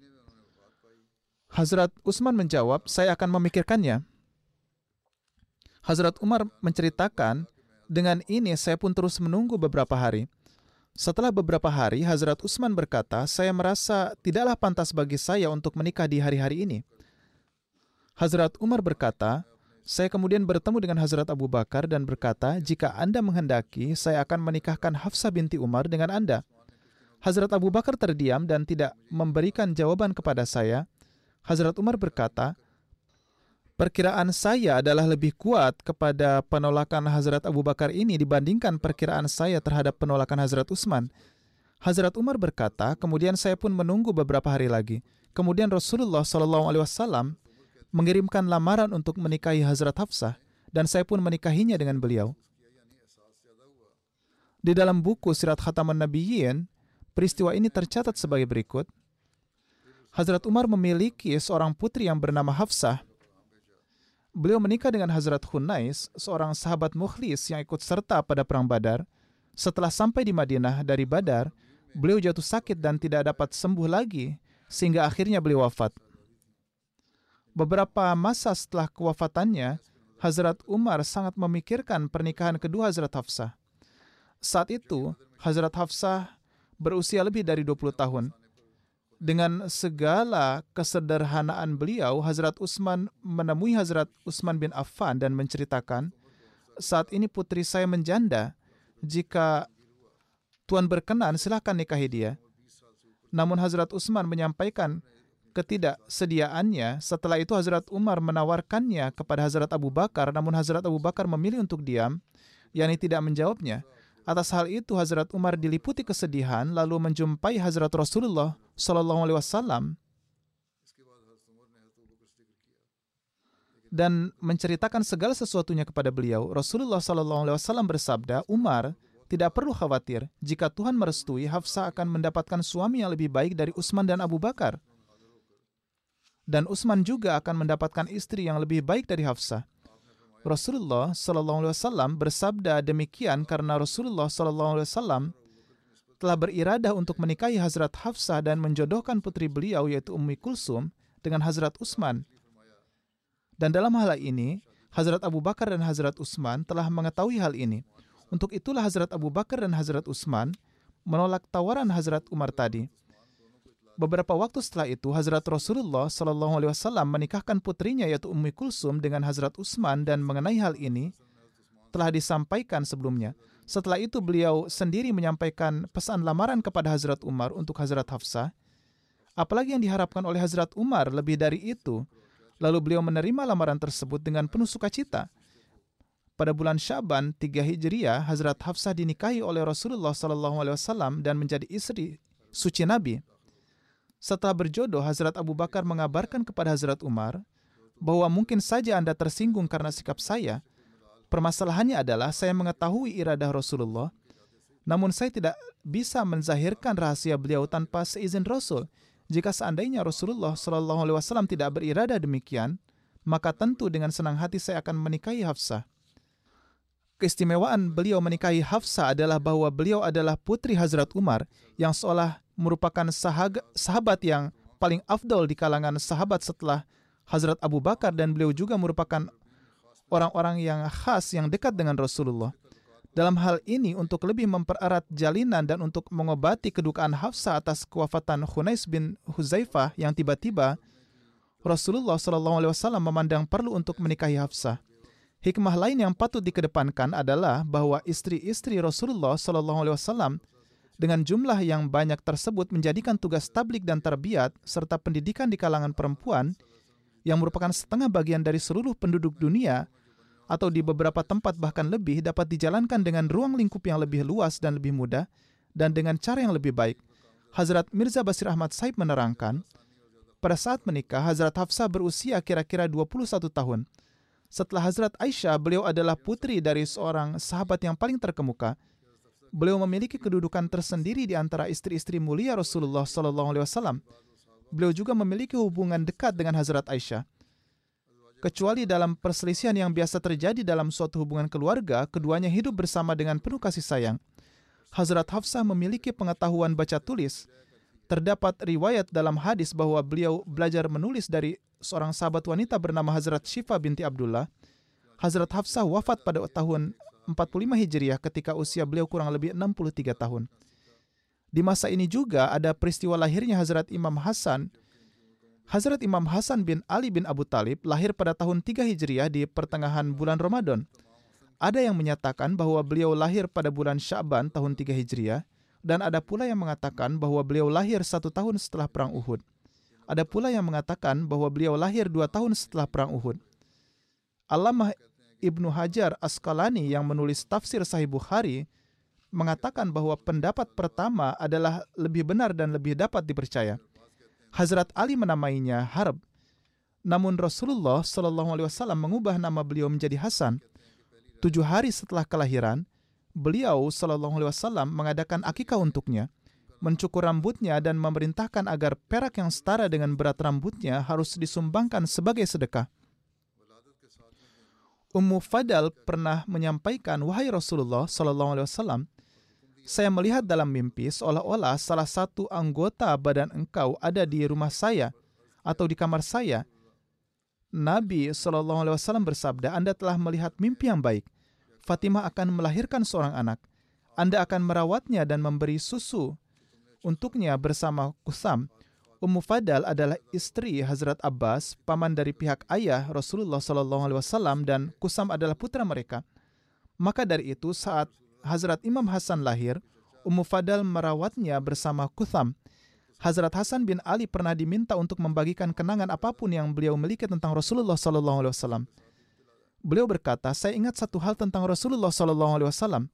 Hazrat Utsman menjawab, "Saya akan memikirkannya." Hazrat Umar menceritakan, dengan ini saya pun terus menunggu beberapa hari. Setelah beberapa hari, Hazrat Utsman berkata, saya merasa tidaklah pantas bagi saya untuk menikah di hari-hari ini. Hazrat Umar berkata, saya kemudian bertemu dengan Hazrat Abu Bakar dan berkata, jika Anda menghendaki, saya akan menikahkan Hafsah binti Umar dengan Anda. Hazrat Abu Bakar terdiam dan tidak memberikan jawaban kepada saya. Hazrat Umar berkata, Perkiraan saya adalah lebih kuat kepada penolakan Hazrat Abu Bakar ini dibandingkan perkiraan saya terhadap penolakan Hazrat Utsman. Hazrat Umar berkata, kemudian saya pun menunggu beberapa hari lagi. Kemudian Rasulullah Shallallahu Alaihi Wasallam mengirimkan lamaran untuk menikahi Hazrat Hafsah dan saya pun menikahinya dengan beliau. Di dalam buku Sirat Khataman Nabiyyin, Peristiwa ini tercatat sebagai berikut. Hazrat Umar memiliki seorang putri yang bernama Hafsah. Beliau menikah dengan Hazrat Hunais, seorang sahabat mukhlis yang ikut serta pada Perang Badar. Setelah sampai di Madinah dari Badar, beliau jatuh sakit dan tidak dapat sembuh lagi, sehingga akhirnya beliau wafat. Beberapa masa setelah kewafatannya, Hazrat Umar sangat memikirkan pernikahan kedua Hazrat Hafsah. Saat itu, Hazrat Hafsah berusia lebih dari 20 tahun. Dengan segala kesederhanaan beliau, Hazrat Utsman menemui Hazrat Utsman bin Affan dan menceritakan, saat ini putri saya menjanda. Jika Tuan berkenan, silahkan nikahi dia. Namun Hazrat Utsman menyampaikan ketidaksediaannya. Setelah itu Hazrat Umar menawarkannya kepada Hazrat Abu Bakar, namun Hazrat Abu Bakar memilih untuk diam, yakni tidak menjawabnya. Atas hal itu Hazrat Umar diliputi kesedihan lalu menjumpai Hazrat Rasulullah Shallallahu Alaihi Wasallam dan menceritakan segala sesuatunya kepada beliau. Rasulullah Shallallahu Alaihi Wasallam bersabda, Umar tidak perlu khawatir jika Tuhan merestui Hafsah akan mendapatkan suami yang lebih baik dari Utsman dan Abu Bakar. Dan Utsman juga akan mendapatkan istri yang lebih baik dari Hafsah. Rasulullah Shallallahu Alaihi Wasallam bersabda demikian karena Rasulullah Shallallahu Alaihi Wasallam telah beriradah untuk menikahi Hazrat Hafsah dan menjodohkan putri beliau yaitu Ummi Kulsum dengan Hazrat Utsman. Dan dalam hal ini, Hazrat Abu Bakar dan Hazrat Utsman telah mengetahui hal ini. Untuk itulah Hazrat Abu Bakar dan Hazrat Utsman menolak tawaran Hazrat Umar tadi. Beberapa waktu setelah itu, Hazrat Rasulullah Shallallahu Alaihi Wasallam menikahkan putrinya yaitu Ummi Kulsum dengan Hazrat Utsman dan mengenai hal ini telah disampaikan sebelumnya. Setelah itu beliau sendiri menyampaikan pesan lamaran kepada Hazrat Umar untuk Hazrat Hafsah. Apalagi yang diharapkan oleh Hazrat Umar lebih dari itu. Lalu beliau menerima lamaran tersebut dengan penuh sukacita. Pada bulan Syaban 3 Hijriah, Hazrat Hafsah dinikahi oleh Rasulullah Wasallam dan menjadi istri suci Nabi. Setelah berjodoh, Hazrat Abu Bakar mengabarkan kepada Hazrat Umar bahwa mungkin saja Anda tersinggung karena sikap saya. Permasalahannya adalah saya mengetahui iradah Rasulullah, namun saya tidak bisa menzahirkan rahasia beliau tanpa seizin Rasul. Jika seandainya Rasulullah Shallallahu Alaihi Wasallam tidak beriradah demikian, maka tentu dengan senang hati saya akan menikahi Hafsah. Keistimewaan beliau menikahi Hafsah adalah bahwa beliau adalah putri Hazrat Umar yang seolah merupakan sahabat yang paling afdol di kalangan sahabat setelah Hazrat Abu Bakar dan beliau juga merupakan orang-orang yang khas yang dekat dengan Rasulullah. Dalam hal ini untuk lebih mempererat jalinan dan untuk mengobati kedukaan Hafsah atas kewafatan Hunais bin Huzaifah yang tiba-tiba Rasulullah Shallallahu Alaihi Wasallam memandang perlu untuk menikahi Hafsah. Hikmah lain yang patut dikedepankan adalah bahwa istri-istri Rasulullah Shallallahu Alaihi Wasallam dengan jumlah yang banyak tersebut menjadikan tugas tablik dan terbiat serta pendidikan di kalangan perempuan yang merupakan setengah bagian dari seluruh penduduk dunia atau di beberapa tempat bahkan lebih dapat dijalankan dengan ruang lingkup yang lebih luas dan lebih mudah dan dengan cara yang lebih baik. Hazrat Mirza Basir Ahmad Saib menerangkan, pada saat menikah, Hazrat Hafsah berusia kira-kira 21 tahun. Setelah Hazrat Aisyah, beliau adalah putri dari seorang sahabat yang paling terkemuka, beliau memiliki kedudukan tersendiri di antara istri-istri mulia Rasulullah Sallallahu Alaihi Wasallam. Beliau juga memiliki hubungan dekat dengan Hazrat Aisyah. Kecuali dalam perselisihan yang biasa terjadi dalam suatu hubungan keluarga, keduanya hidup bersama dengan penuh kasih sayang. Hazrat Hafsah memiliki pengetahuan baca tulis. Terdapat riwayat dalam hadis bahwa beliau belajar menulis dari seorang sahabat wanita bernama Hazrat Syifa binti Abdullah. Hazrat Hafsah wafat pada tahun 45 Hijriah ketika usia beliau kurang lebih 63 tahun. Di masa ini juga ada peristiwa lahirnya Hazrat Imam Hasan. Hazrat Imam Hasan bin Ali bin Abu Talib lahir pada tahun 3 Hijriah di pertengahan bulan Ramadan. Ada yang menyatakan bahwa beliau lahir pada bulan Syaban tahun 3 Hijriah, dan ada pula yang mengatakan bahwa beliau lahir satu tahun setelah Perang Uhud. Ada pula yang mengatakan bahwa beliau lahir dua tahun setelah Perang Uhud. Alamah Ibnu Hajar Asqalani yang menulis tafsir Sahih Bukhari mengatakan bahwa pendapat pertama adalah lebih benar dan lebih dapat dipercaya. Hazrat Ali menamainya Harb. Namun Rasulullah Shallallahu Alaihi Wasallam mengubah nama beliau menjadi Hasan. Tujuh hari setelah kelahiran, beliau Shallallahu Alaihi Wasallam mengadakan akikah untuknya. mencukur rambutnya dan memerintahkan agar perak yang setara dengan berat rambutnya harus disumbangkan sebagai sedekah. Ummu Fadal pernah menyampaikan, "Wahai Rasulullah Shallallahu Alaihi Wasallam, saya melihat dalam mimpi seolah-olah salah satu anggota badan engkau ada di rumah saya atau di kamar saya. Nabi Wasallam bersabda, Anda telah melihat mimpi yang baik. Fatimah akan melahirkan seorang anak. Anda akan merawatnya dan memberi susu untuknya bersama Kusam. Ummu Fadal adalah istri Hazrat Abbas, paman dari pihak ayah Rasulullah Shallallahu Alaihi Wasallam dan Kusam adalah putra mereka. Maka dari itu saat Hazrat Imam Hasan lahir, Ummu Fadal merawatnya bersama Kusam. Hazrat Hasan bin Ali pernah diminta untuk membagikan kenangan apa pun yang beliau miliki tentang Rasulullah Shallallahu Alaihi Wasallam. Beliau berkata, saya ingat satu hal tentang Rasulullah Shallallahu Alaihi Wasallam.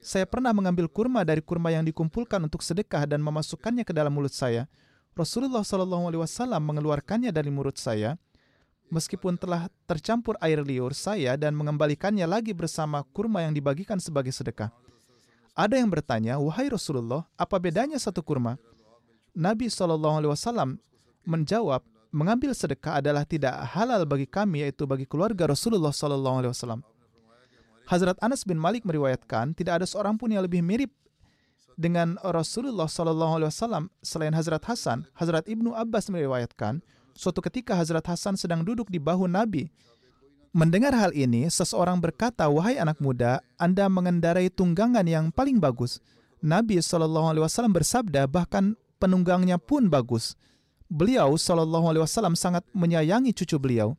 Saya pernah mengambil kurma dari kurma yang dikumpulkan untuk sedekah dan memasukkannya ke dalam mulut saya. Rasulullah Shallallahu Alaihi Wasallam mengeluarkannya dari mulut saya, meskipun telah tercampur air liur saya dan mengembalikannya lagi bersama kurma yang dibagikan sebagai sedekah. Ada yang bertanya, wahai Rasulullah, apa bedanya satu kurma? Nabi Shallallahu Alaihi Wasallam menjawab, mengambil sedekah adalah tidak halal bagi kami, yaitu bagi keluarga Rasulullah Shallallahu Alaihi Wasallam. Hazrat Anas bin Malik meriwayatkan, tidak ada seorang pun yang lebih mirip dengan Rasulullah Shallallahu Alaihi Wasallam selain Hazrat Hasan, Hazrat Ibnu Abbas meriwayatkan, suatu ketika Hazrat Hasan sedang duduk di bahu Nabi. Mendengar hal ini, seseorang berkata, wahai anak muda, anda mengendarai tunggangan yang paling bagus. Nabi Shallallahu Alaihi Wasallam bersabda, bahkan penunggangnya pun bagus. Beliau Shallallahu Alaihi Wasallam sangat menyayangi cucu beliau.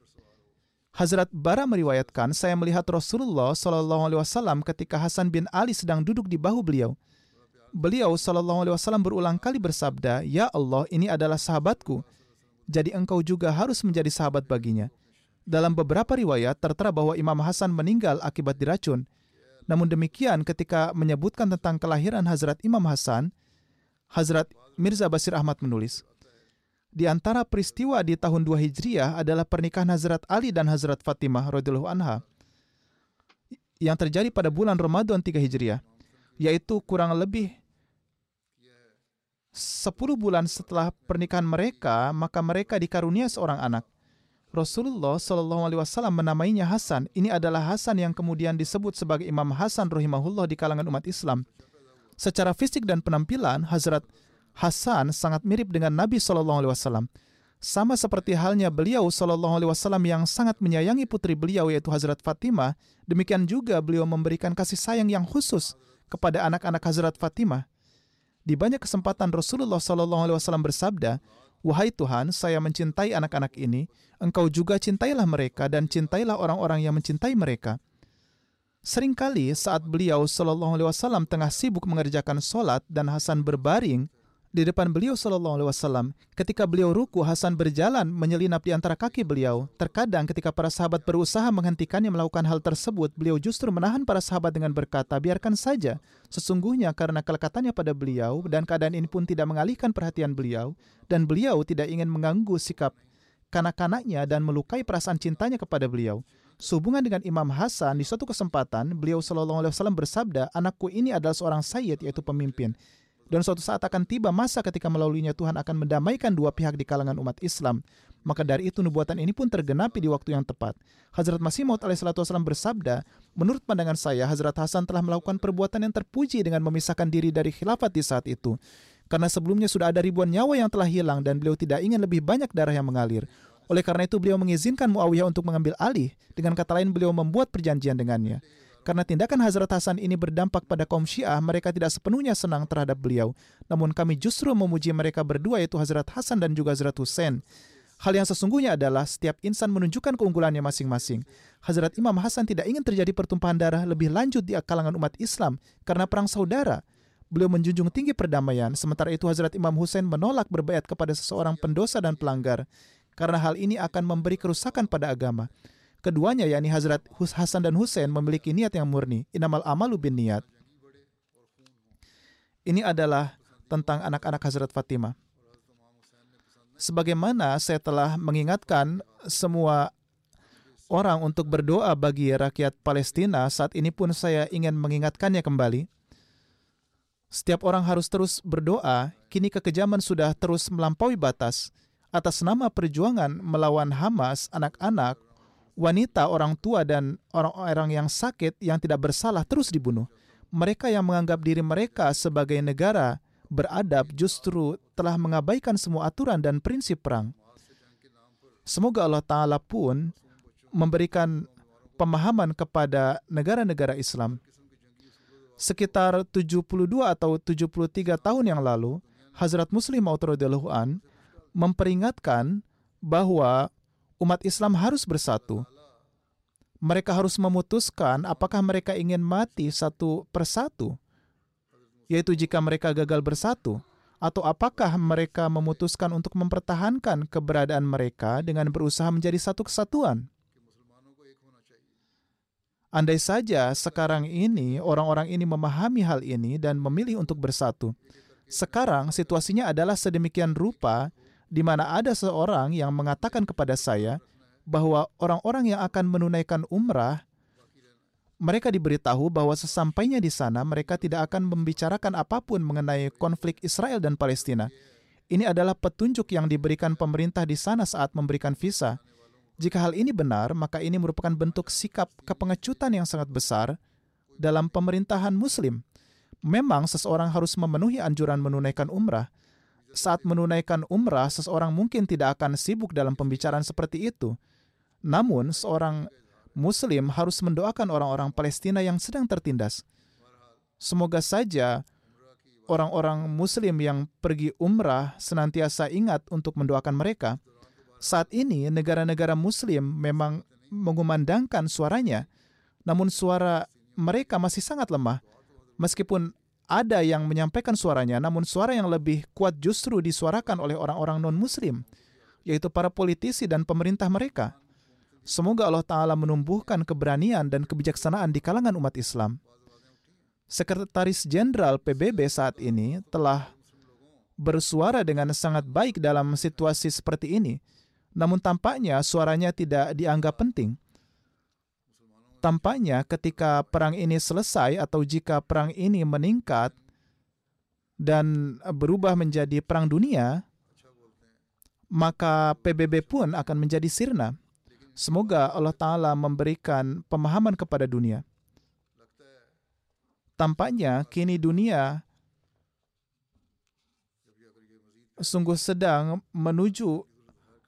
Hazrat Bara meriwayatkan, saya melihat Rasulullah Shallallahu Alaihi Wasallam ketika Hasan bin Ali sedang duduk di bahu beliau beliau Shallallahu Alaihi Wasallam berulang kali bersabda, Ya Allah, ini adalah sahabatku. Jadi engkau juga harus menjadi sahabat baginya. Dalam beberapa riwayat tertera bahwa Imam Hasan meninggal akibat diracun. Namun demikian ketika menyebutkan tentang kelahiran Hazrat Imam Hasan, Hazrat Mirza Basir Ahmad menulis, di antara peristiwa di tahun 2 Hijriah adalah pernikahan Hazrat Ali dan Hazrat Fatimah radhiyallahu anha yang terjadi pada bulan Ramadan 3 Hijriah, yaitu kurang lebih 10 bulan setelah pernikahan mereka, maka mereka dikarunia seorang anak. Rasulullah Shallallahu Alaihi Wasallam menamainya Hasan. Ini adalah Hasan yang kemudian disebut sebagai Imam Hasan rahimahullah di kalangan umat Islam. Secara fisik dan penampilan, Hazrat Hasan sangat mirip dengan Nabi Shallallahu Alaihi Wasallam. Sama seperti halnya beliau Shallallahu Alaihi Wasallam yang sangat menyayangi putri beliau yaitu Hazrat Fatimah, demikian juga beliau memberikan kasih sayang yang khusus kepada anak-anak Hazrat Fatimah. Di banyak kesempatan Rasulullah Shallallahu Alaihi Wasallam bersabda, Wahai Tuhan, saya mencintai anak-anak ini. Engkau juga cintailah mereka dan cintailah orang-orang yang mencintai mereka. Seringkali saat beliau Shallallahu Alaihi Wasallam tengah sibuk mengerjakan sholat dan Hasan berbaring di depan beliau Shallallahu Alaihi Wasallam. Ketika beliau ruku, Hasan berjalan menyelinap di antara kaki beliau. Terkadang ketika para sahabat berusaha menghentikannya melakukan hal tersebut, beliau justru menahan para sahabat dengan berkata, biarkan saja. Sesungguhnya karena kelekatannya pada beliau dan keadaan ini pun tidak mengalihkan perhatian beliau dan beliau tidak ingin mengganggu sikap kanak-kanaknya dan melukai perasaan cintanya kepada beliau. Sehubungan dengan Imam Hasan, di suatu kesempatan, beliau Shallallahu Alaihi Wasallam bersabda, anakku ini adalah seorang sayyid, yaitu pemimpin. Dan suatu saat akan tiba masa ketika melaluinya Tuhan akan mendamaikan dua pihak di kalangan umat Islam. Maka dari itu nubuatan ini pun tergenapi di waktu yang tepat. Hazrat Masih Maud alaihissalam bersabda, menurut pandangan saya, Hazrat Hasan telah melakukan perbuatan yang terpuji dengan memisahkan diri dari khilafat di saat itu. Karena sebelumnya sudah ada ribuan nyawa yang telah hilang dan beliau tidak ingin lebih banyak darah yang mengalir. Oleh karena itu beliau mengizinkan Muawiyah untuk mengambil alih. Dengan kata lain beliau membuat perjanjian dengannya. Karena tindakan Hazrat Hasan ini berdampak pada kaum Syiah, mereka tidak sepenuhnya senang terhadap beliau. Namun kami justru memuji mereka berdua yaitu Hazrat Hasan dan juga Hazrat Hussein. Hal yang sesungguhnya adalah setiap insan menunjukkan keunggulannya masing-masing. Hazrat Imam Hasan tidak ingin terjadi pertumpahan darah lebih lanjut di kalangan umat Islam karena perang saudara. Beliau menjunjung tinggi perdamaian, sementara itu Hazrat Imam Hussein menolak berbayat kepada seseorang pendosa dan pelanggar karena hal ini akan memberi kerusakan pada agama. Keduanya yakni Hazrat Hasan dan Hussein memiliki niat yang murni. Inamal amalu bin niat. Ini adalah tentang anak-anak Hazrat Fatimah. Sebagaimana saya telah mengingatkan semua orang untuk berdoa bagi rakyat Palestina, saat ini pun saya ingin mengingatkannya kembali. Setiap orang harus terus berdoa, kini kekejaman sudah terus melampaui batas. Atas nama perjuangan melawan Hamas, anak-anak, wanita, orang tua, dan orang-orang yang sakit yang tidak bersalah terus dibunuh. Mereka yang menganggap diri mereka sebagai negara beradab justru telah mengabaikan semua aturan dan prinsip perang. Semoga Allah Ta'ala pun memberikan pemahaman kepada negara-negara Islam. Sekitar 72 atau 73 tahun yang lalu, Hazrat Muslim Maud an memperingatkan bahwa umat Islam harus bersatu mereka harus memutuskan apakah mereka ingin mati satu persatu, yaitu jika mereka gagal bersatu, atau apakah mereka memutuskan untuk mempertahankan keberadaan mereka dengan berusaha menjadi satu kesatuan. Andai saja sekarang ini orang-orang ini memahami hal ini dan memilih untuk bersatu. Sekarang situasinya adalah sedemikian rupa di mana ada seorang yang mengatakan kepada saya, bahwa orang-orang yang akan menunaikan umrah mereka diberitahu bahwa sesampainya di sana mereka tidak akan membicarakan apa pun mengenai konflik Israel dan Palestina. Ini adalah petunjuk yang diberikan pemerintah di sana saat memberikan visa. Jika hal ini benar, maka ini merupakan bentuk sikap kepengecutan yang sangat besar dalam pemerintahan Muslim. Memang seseorang harus memenuhi anjuran menunaikan umrah. Saat menunaikan umrah, seseorang mungkin tidak akan sibuk dalam pembicaraan seperti itu namun, seorang Muslim harus mendoakan orang-orang Palestina yang sedang tertindas. Semoga saja orang-orang Muslim yang pergi umrah senantiasa ingat untuk mendoakan mereka. Saat ini, negara-negara Muslim memang mengumandangkan suaranya, namun suara mereka masih sangat lemah. Meskipun ada yang menyampaikan suaranya, namun suara yang lebih kuat justru disuarakan oleh orang-orang non-Muslim, yaitu para politisi dan pemerintah mereka. Semoga Allah Ta'ala menumbuhkan keberanian dan kebijaksanaan di kalangan umat Islam. Sekretaris Jenderal PBB saat ini telah bersuara dengan sangat baik dalam situasi seperti ini, namun tampaknya suaranya tidak dianggap penting. Tampaknya ketika perang ini selesai atau jika perang ini meningkat dan berubah menjadi perang dunia, maka PBB pun akan menjadi sirna. Semoga Allah Ta'ala memberikan pemahaman kepada dunia. Tampaknya kini dunia sungguh sedang menuju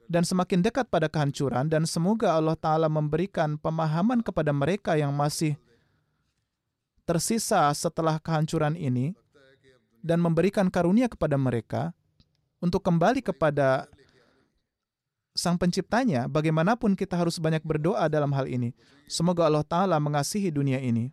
dan semakin dekat pada kehancuran dan semoga Allah Ta'ala memberikan pemahaman kepada mereka yang masih tersisa setelah kehancuran ini dan memberikan karunia kepada mereka untuk kembali kepada Sang Penciptanya, bagaimanapun kita harus banyak berdoa dalam hal ini. Semoga Allah Ta'ala mengasihi dunia ini.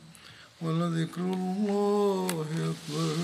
ولذكر الله أكبر.